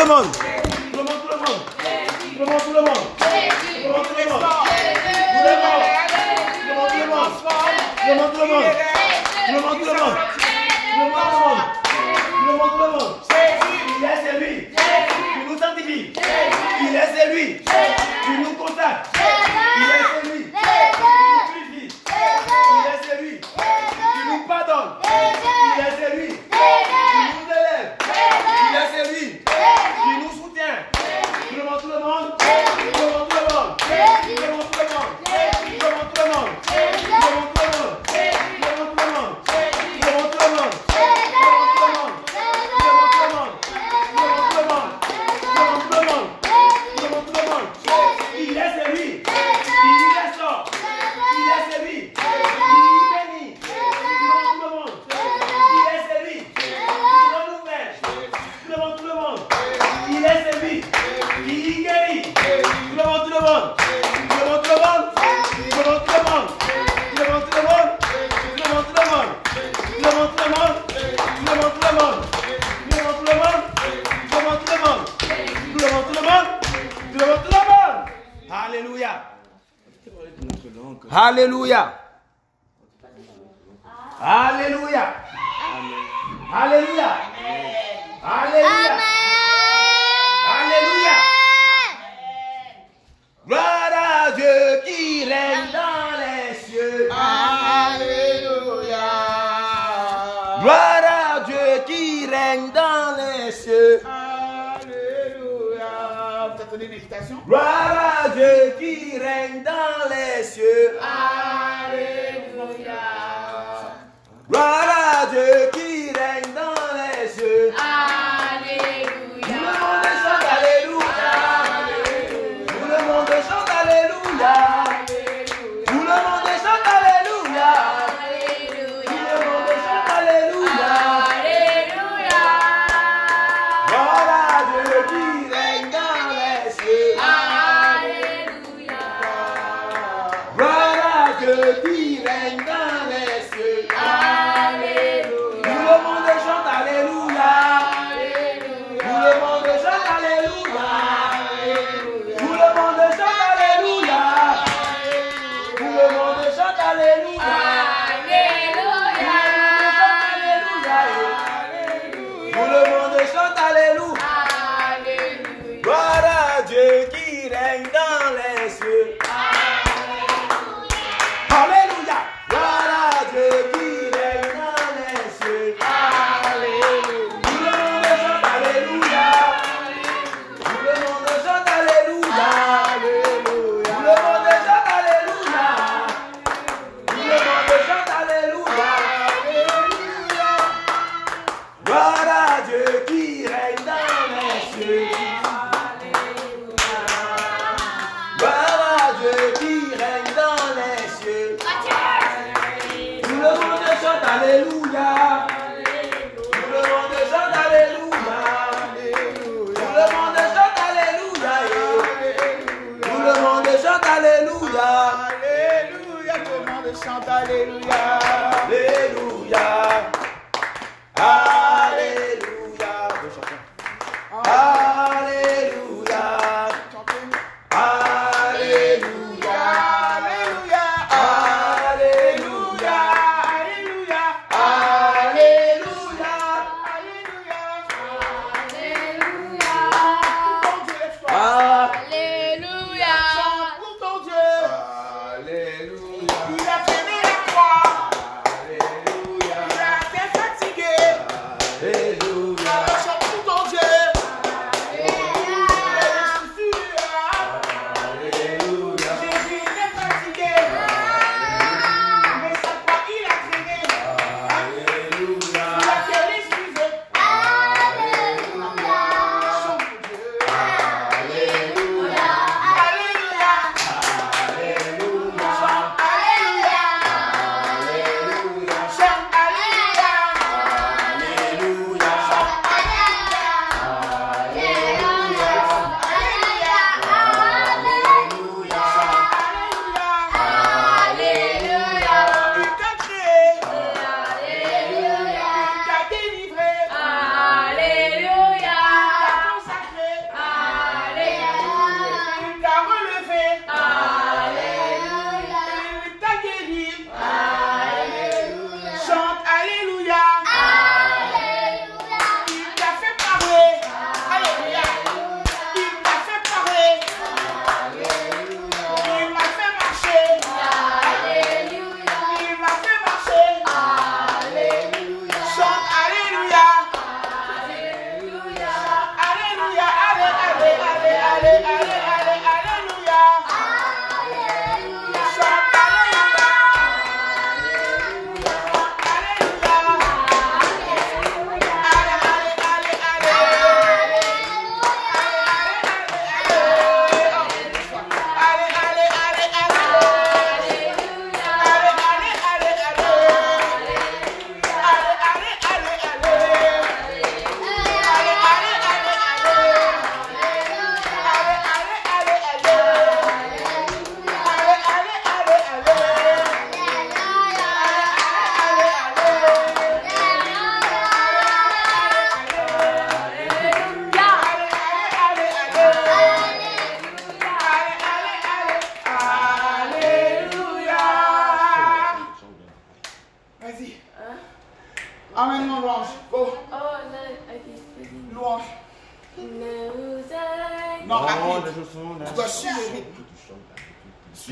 le monde. Le monde, le monde. Le monde, Il est c'est lui. Nous sanctifie. Il est c'est lui. Il nous contacte. Alléluia. Alléluia. Alléluia. Alléluia. Alléluia. Gloire à Dieu qui règne dans les cieux. Alléluia. Gloire à Dieu qui règne dans les cieux. congrégation. Gloire à Dieu qui règne dans les cieux. Alléluia. Gloire à Dieu qui Alléluia. Alléluia. Alléluia. Alléluia.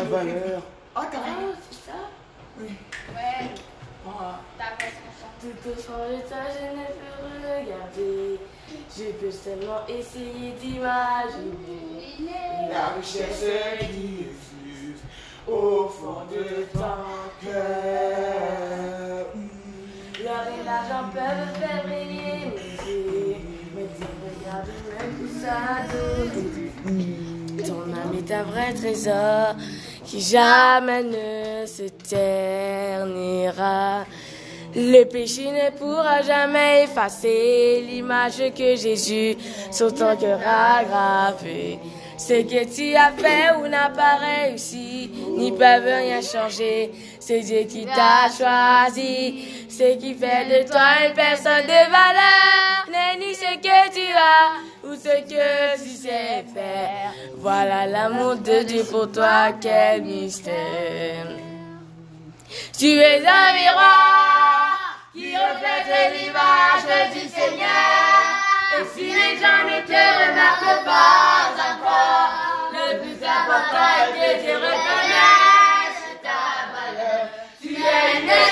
Rythme. valeur. Ah, t'as Ah, c'est ça Ouais, Ah. t'as chant. Tout au fond de toi, je ne peux regarder. Je peux seulement essayer d'imaginer La richesse qui existe au fond de ton cœur. L'or et l'argent peuvent faire briller mes yeux. Mais tes regards me poussent à adorer. Ton âme est un vrai trésor jamais ne se ternira. Le péché ne pourra jamais effacer l'image que Jésus sur ton cœur a gravée. Ce que tu as fait ou n'a pas réussi, n'y peuvent rien changer. C'est Dieu qui t'a choisi. Ce qui fait de toi une personne de valeur n'est ni ce que ou ce que tu sais faire. Voilà l'amour de Dieu pour toi, quel mystère. Tu es un miroir qui reflète l'image du Seigneur. Et si les gens ne te remarquent pas encore, le plus important est que tu reconnaisses ta valeur. Tu es inestimable,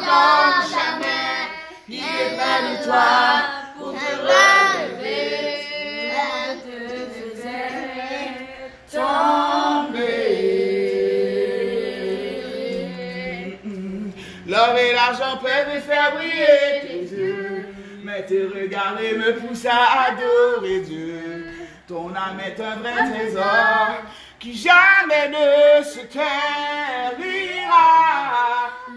n'abandonnes jamais. Il est près de toi pour te relever. Te faisait tomber. L'or et l'argent peuvent faire briller tes yeux, mais tes regards me poussent à adorer Dieu. Ton âme est un vrai trésor qui jamais ne se terminera.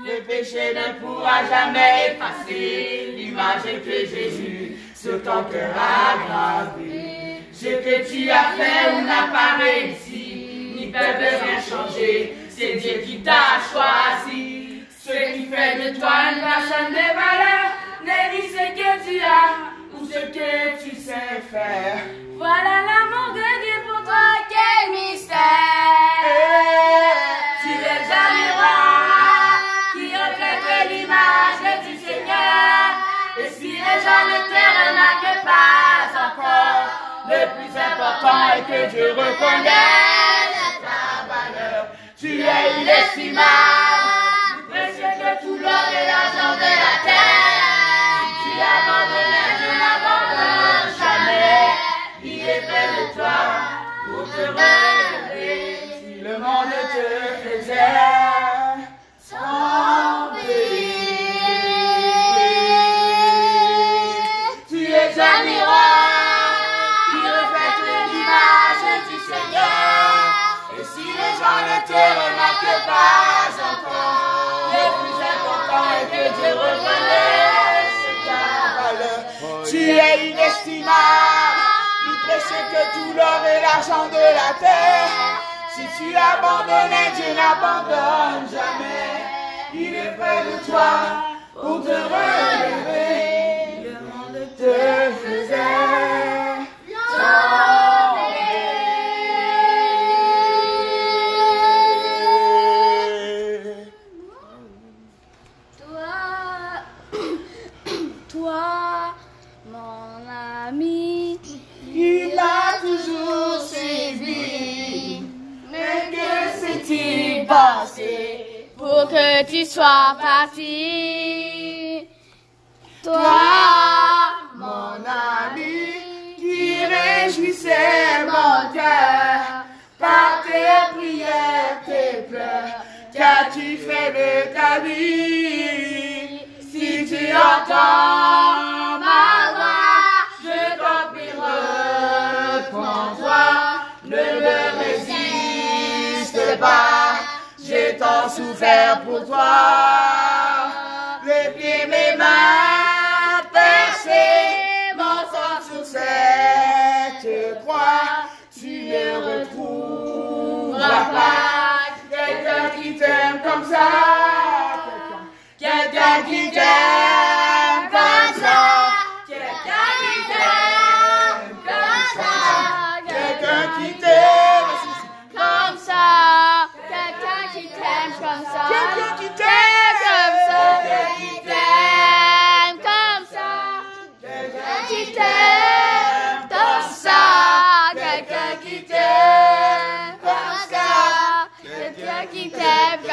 Le péché ne pourra jamais effacer l'image que Jésus sur ton cœur a. Ce que tu as fait n'a pas réussi, n'y peuvent rien changer. C'est Dieu qui t'a choisi. Ce qui fait de toi une personne de valeur n'est ni ce que tu as ou ce que tu sais faire. Est que Dieu reconnaisse ta valeur. Tu es inestimable, pas le plus important est que Dieu reconnaisse ta valeur. Tu es inestimable, plus précieux que tout l'or et l'argent de la terre. Si tu abandonnais, Dieu n'abandonne jamais. Il est près de toi pour te relever. Que tu sois parti. Toi, mon ami, qui réjouissait mon cœur par tes prières, tes pleurs, qu'as-tu fait de ta vie? Si tu entends souffert pour toi. Les pieds, mes mains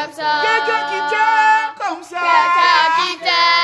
Quer que Quelqu'un qui Como comme Quer que qui t'aime.